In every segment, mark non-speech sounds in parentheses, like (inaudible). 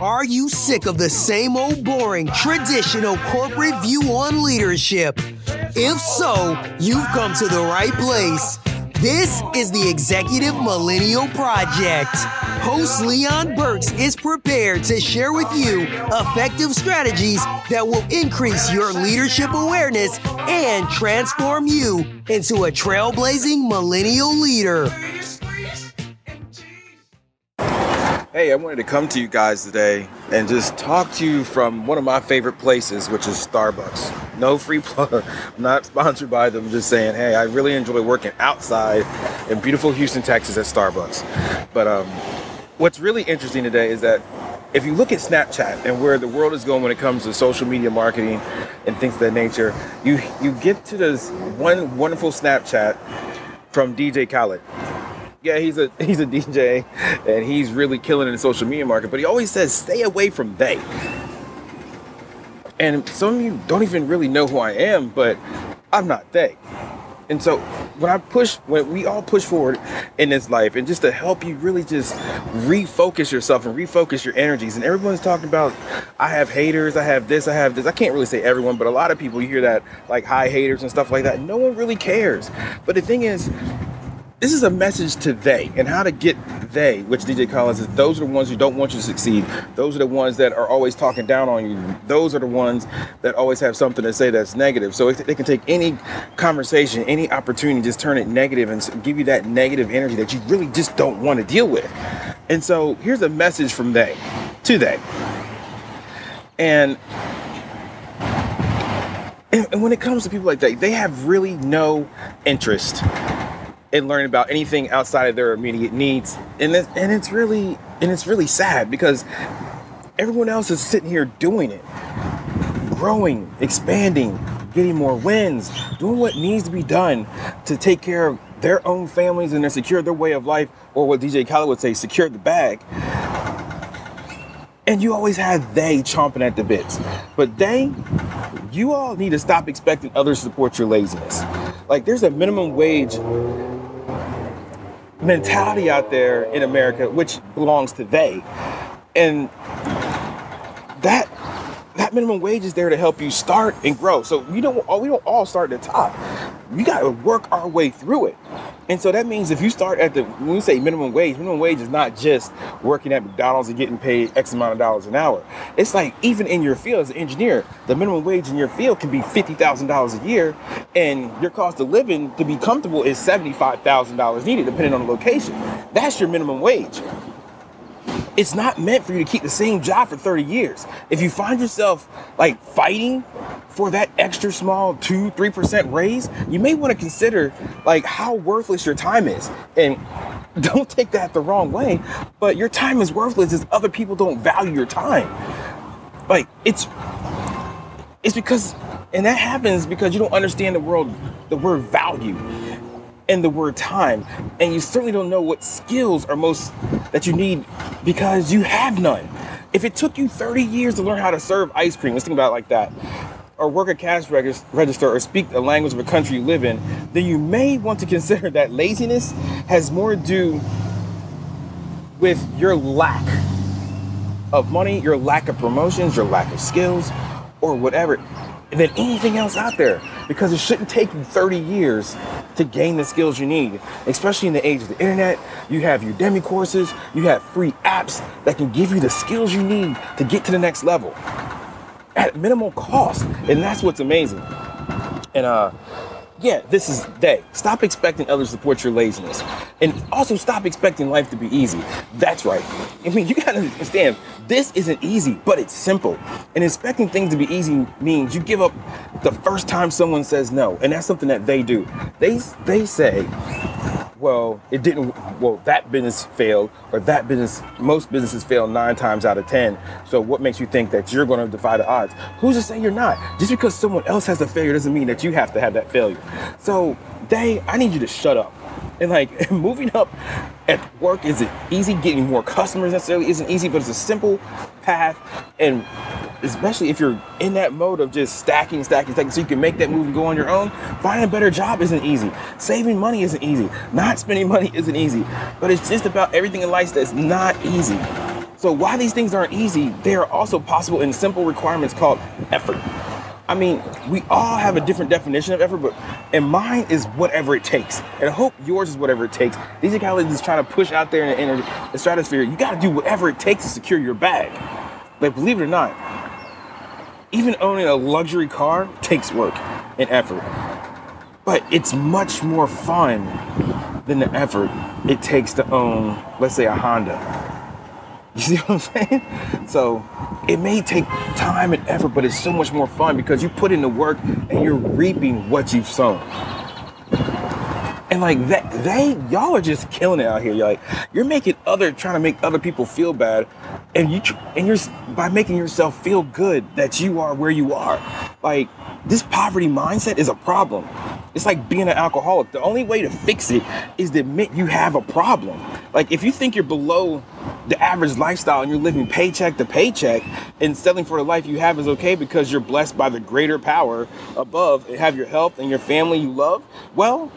Are you sick of the same old boring, traditional corporate view on leadership? If so, you've come to the right place. This is the Executive Millennial Project. Host Leon Burks is prepared to share with you effective strategies that will increase your leadership awareness and transform you into a trailblazing millennial leader. Hey, I wanted to come to you guys today and just talk to you from one of my favorite places, which is Starbucks. No free (laughs) plug, not sponsored by them, just saying, hey, I really enjoy working outside in beautiful Houston, Texas at Starbucks. But um, what's really interesting today is that if you look at Snapchat and where the world is going when it comes to social media marketing and things of that nature, you you get to this one wonderful Snapchat from DJ Khaled yeah, he's a he's a DJ and he's really killing in the social media market, but he always says stay away from they. And some of you don't even really know who I am, but I'm not they. And so when I push, when we all push forward in this life, and just to help you really just refocus yourself and refocus your energies, and everyone's talking about, I have haters, I have this, I have this. I can't really say everyone, but a lot of people you hear that like high haters and stuff like that. No one really cares. But the thing is, this is a message to they and how to get they, which DJ Khaled is. Those are the ones who don't want you to succeed. Those are the ones that are always talking down on you. Those are the ones that always have something to say that's negative. So they can take any conversation, any opportunity, just turn it negative and give you that negative energy that you really just don't want to deal with. And so here's a message from they to they. And and when it comes to people like that, they have really no interest and learn about anything outside of their immediate needs. And it, and it's really and it's really sad because everyone else is sitting here doing it. Growing, expanding, getting more wins, doing what needs to be done to take care of their own families and to secure their way of life, or what DJ Khaled would say, secure the bag. And you always have they chomping at the bits. But they, you all need to stop expecting others to support your laziness. Like there's a minimum wage mentality out there in America, which belongs to they. And that that minimum wage is there to help you start and grow. So we don't all we don't all start at the top. We got to work our way through it. And so that means if you start at the when we say minimum wage, minimum wage is not just working at McDonald's and getting paid X amount of dollars an hour. It's like even in your field as an engineer, the minimum wage in your field can be fifty thousand dollars a year, and your cost of living to be comfortable is seventy five thousand dollars needed, depending on the location. That's your minimum wage it's not meant for you to keep the same job for 30 years. If you find yourself like fighting for that extra small 2 3% raise, you may want to consider like how worthless your time is. And (laughs) don't take that the wrong way, but your time is worthless as other people don't value your time. Like it's it's because and that happens because you don't understand the world the word value and the word time. And you certainly don't know what skills are most that you need because you have none. If it took you 30 years to learn how to serve ice cream, let's think about it like that, or work a cash register or speak the language of a country you live in, then you may want to (laughs) consider that laziness has more to do with your lack of money, your lack of promotions, your lack of skills, or whatever, than anything else out there. Because it shouldn't take you 30 years to gain the skills you need. Especially in the age of the internet, you have Udemy courses, you have free apps that can give you the skills you need to get to the next level at minimal cost. And that's what's amazing. And uh yeah, this is they. Stop expecting others to support your laziness. And also stop expecting life to be easy. That's right. I mean, you gotta understand, this isn't easy, but it's simple. And expecting things to be easy means you give up the first time someone says no. And that's something that they do. They they say, well, it didn't, well, that business failed, or that business, most businesses fail nine times out of 10. So what makes you think that you're to defy the odds? Who's to say you're not? Just because someone else has a failure doesn't mean that you have to have that failure. So, they, I need you to shut up. And like (laughs) moving up at work isn't easy. Getting more customers necessarily isn't easy, but it's a simple path. And especially if you're in that mode of just stacking, stacking, stacking, so you can make that move and go on your own, finding a better job isn't easy. Saving money isn't easy. Not spending (laughs) money isn't easy. But it's just about everything in life that's not easy. So why these things aren't easy, they are also possible in simple requirements called effort. I mean, we all have a different definition of effort, but and mine is whatever it takes. And I hope yours is whatever it takes. These are guys just trying to push out there in the, in the stratosphere. You got to do whatever it takes to secure your bag. Like, believe it or not, even owning a luxury car takes work and effort. But it's much more fun than the effort it takes to own, let's say, a Honda. (laughs) You see what I'm saying? So it may take time and effort, but it's so much more fun because you put in the work and you're reaping what you've sown. And like that, they y'all are just killing it out here. You're like you're making other trying to make other people feel bad, and you and you're by making yourself feel good that you are where you are. Like this poverty mindset is a problem. It's like being an alcoholic. The only way to fix it is to admit you have a problem. Like if you think you're below the average lifestyle and you're living paycheck to paycheck and selling for the life you have is okay because you're blessed by the greater power above and have your health and your family you love, well,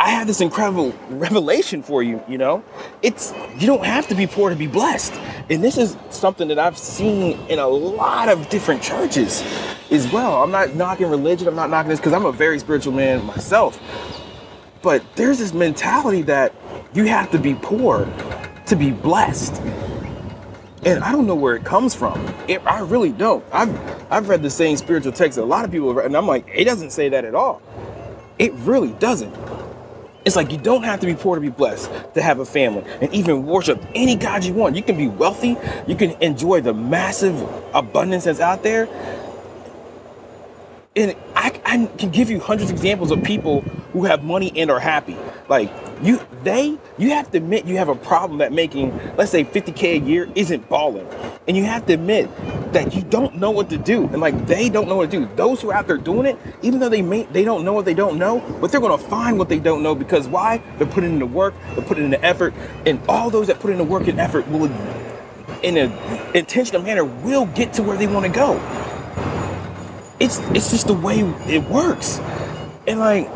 I have this incredible revelation for you, you know? It's you don't have to be poor to be blessed. And this is something that I've seen in a lot of different churches as well. I'm not knocking religion, I'm not knocking this because I'm a very spiritual man myself. But there's this mentality that you have to be poor to be blessed. And I don't know where it comes from. It, I really don't. I've I've read the same spiritual text that a lot of people have read, and I'm like, it doesn't say that at all. It really doesn't. It's like you don't have to be poor to be blessed, to have a family, and even worship any God you want. You can be wealthy, you can enjoy the massive abundance that's out there. And I, I can give you hundreds of examples of people who have money and are happy. Like you, they, you have to admit you have a problem that making, let's say, 50k a year isn't balling, and you have to admit that you don't know what to do, and like they don't know what to do. Those who are out there doing it, even though they may, they don't know what they don't know, but they're gonna find what they don't know because why? They're putting in the work, they're putting in the effort, and all those that put in the work and effort will, in an intentional manner, will get to where they want to go. It's it's just the way it works, and like,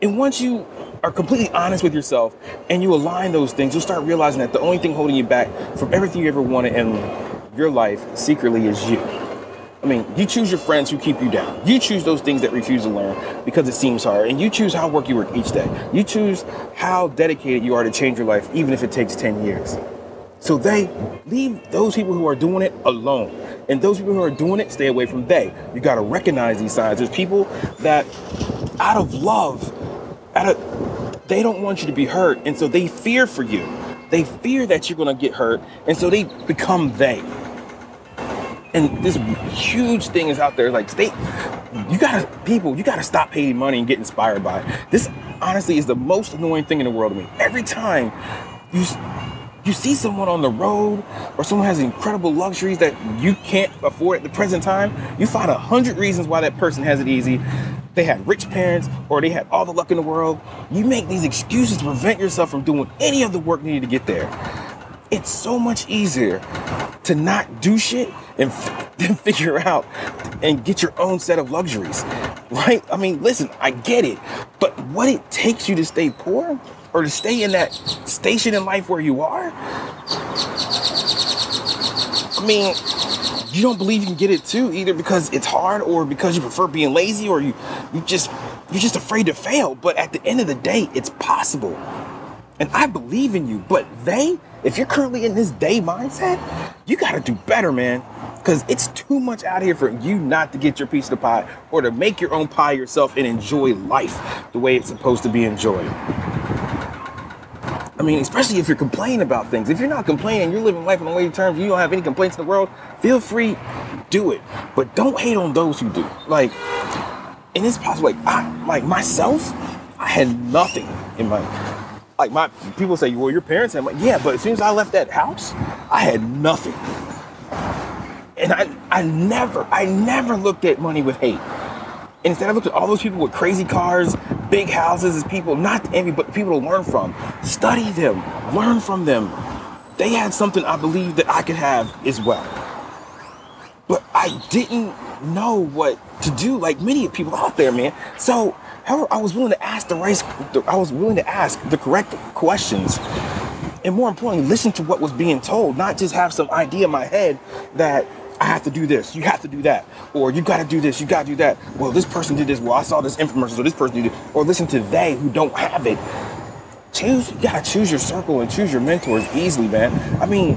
and once you are completely honest with yourself and you align those things, you'll start realizing that the only thing holding you back from everything you ever wanted in your life secretly is you. I mean, you choose your friends who keep you down. You choose those things that refuse to learn because it seems hard. And you choose how work you work each day. You choose how dedicated you are to change your life, even if it takes 10 years. So they leave those people who are doing it alone. And those people who are doing it, stay away from they. You gotta recognize these signs. There's people that out of love, out of they don't want you to be hurt, and so they fear for you. They fear that you're gonna get hurt, and so they become they. And this huge thing is out there, like stay. You gotta people, you gotta stop paying money and get inspired by it. This honestly is the most annoying thing in the world to me. Every time you you see someone on the road or someone has incredible luxuries that you can't afford at the present time, you find a hundred reasons why that person has it easy. They had rich parents or they had all the luck in the world. You make these excuses to prevent yourself from doing any of the work needed to get there. It's so much easier to not do shit and, f- (laughs) figure out and get your own set of luxuries, right? I mean, listen, I get it, but what it takes you to stay poor or to stay in that station in life where you are, I mean, you don't believe you can get it too, either because it's hard or because you prefer being lazy or you you just you're just afraid to fail. But at the end of the day, it's possible. And I believe in you. But they, if you're currently in this day mindset, you gotta do better, man. Because it's too much out here for you not to get your piece of the pie or to make your own pie yourself and enjoy life the way it's supposed to be enjoyed. I mean, especially if you're complaining about things. If you're not complaining, you're living life on the way terms, you don't have any complaints in the world, feel free, do it. But don't hate on those who do. Like, and it's possible, like, I, like myself, I had nothing in my, like my, people say, well, your parents had, like, yeah, but as soon as I left that house, I had nothing. And I, I never, I never looked at money with hate. Instead, I looked at all those people with crazy cars, big houses as people, not to envy, but people to learn from. Study them, learn from them. They had something I believe that I could have as well. But I didn't know what to do, like many people out there, man. So, however, I was willing to ask the right, I was willing to ask the correct questions. And more importantly, listen to what was being told, not just have some idea in my head that I have to do this, you have to do that, or you got to do this, you got to do that. Well, this person did this. Well, I saw this infomercial, so this person did it. Or listen to they who don't have it. Choose, you gotta choose your circle and choose your mentors easily, man. I mean,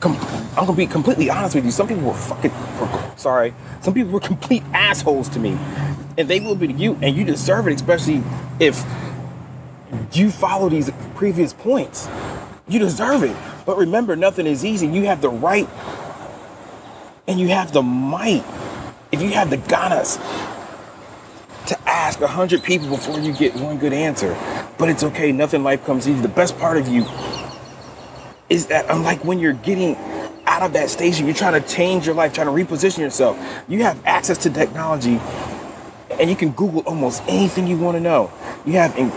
com- I'm gonna be completely honest with you. Some people were fucking, sorry, some people were complete assholes to me, and they will be to you, and you deserve it, especially if you follow these previous points. You deserve it. But remember, nothing is easy. You have the right and you have the might. If you have the ganas to ask a hundred people before you get one good answer, but it's okay. Nothing life comes easy. The best part of you is that unlike when you're getting out of that station, you're trying to change your life, trying to reposition yourself. You have access to technology and you can Google almost anything you want to know. You have in-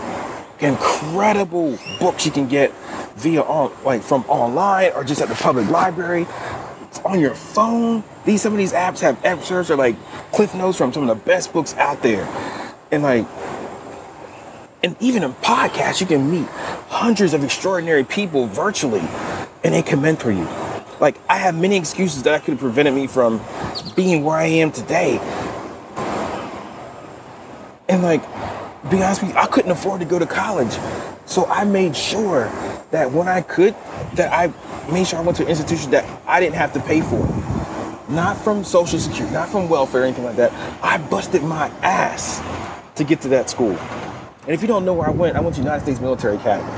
incredible books you can get via like from online or just at the public library on your phone. These some of these apps have excerpts or like cliff notes from some of the best books out there. And like and even in podcasts, you can meet hundreds of extraordinary people virtually and they can mentor you. Like I have many excuses that could have prevented me from being where I am today. And like, be honest with you, I couldn't afford to go to college. So I made sure that when I could, that I made sure I went to an institution that I didn't have to pay for. Not from Social Security, not from welfare anything like that. I busted my ass to get to that school. And if you don't know where I went, I went to United States Military Academy.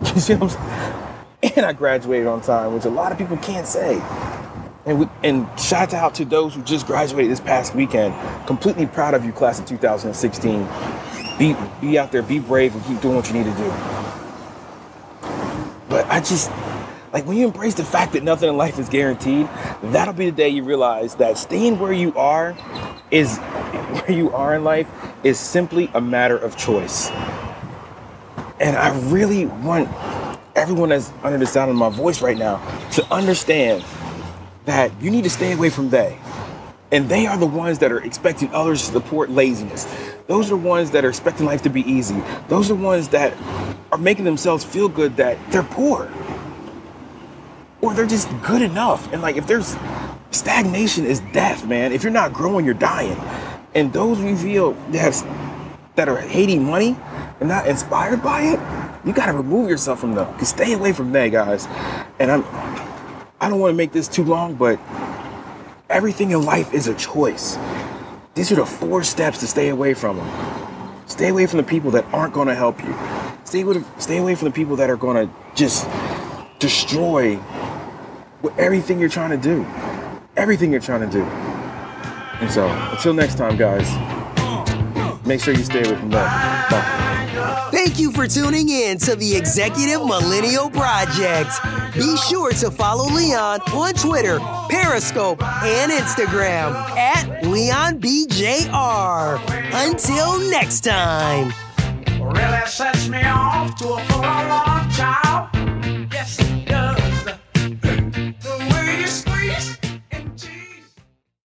(laughs) You see what I'm saying? And I graduated on time, which a lot of people can't say. And, we, and shout out to those who just graduated this past weekend. Completely proud of you, class of 2016. Be, be out there, be brave, and keep doing what you need to do. But I just, like, when you embrace the fact that nothing in life is guaranteed, that'll be the day you realize that staying where you are is, (laughs) where you are in life, is simply a matter of choice. And I really want everyone that's under the sound of my voice right now to understand that you need to stay away from they. And they are the ones that are expecting others to support laziness. Those are the ones that are expecting life to be easy. Those are the ones that are making themselves feel good that they're poor. Or they're just good enough. And like if there's stagnation is death, man. If you're not growing, you're dying. And those we feel that, that are hating money and not inspired by it, you gotta remove yourself from them. Cause stay away from that, guys. And I'm I don't want to make this too long, but everything in life is a choice. These are the four steps to stay away from them. Stay away from the people that aren't to help you. Stay with, stay away from the people that are to just destroy everything you're trying to do. Everything you're trying to do. And so, until next time, guys, make sure you stay from that. Bye. Thank you for tuning in to the Executive Millennial Project. Be sure to follow Leon on Twitter, Periscope, and Instagram at LeonBJR. Until next time. Really sets me off to a full-on child.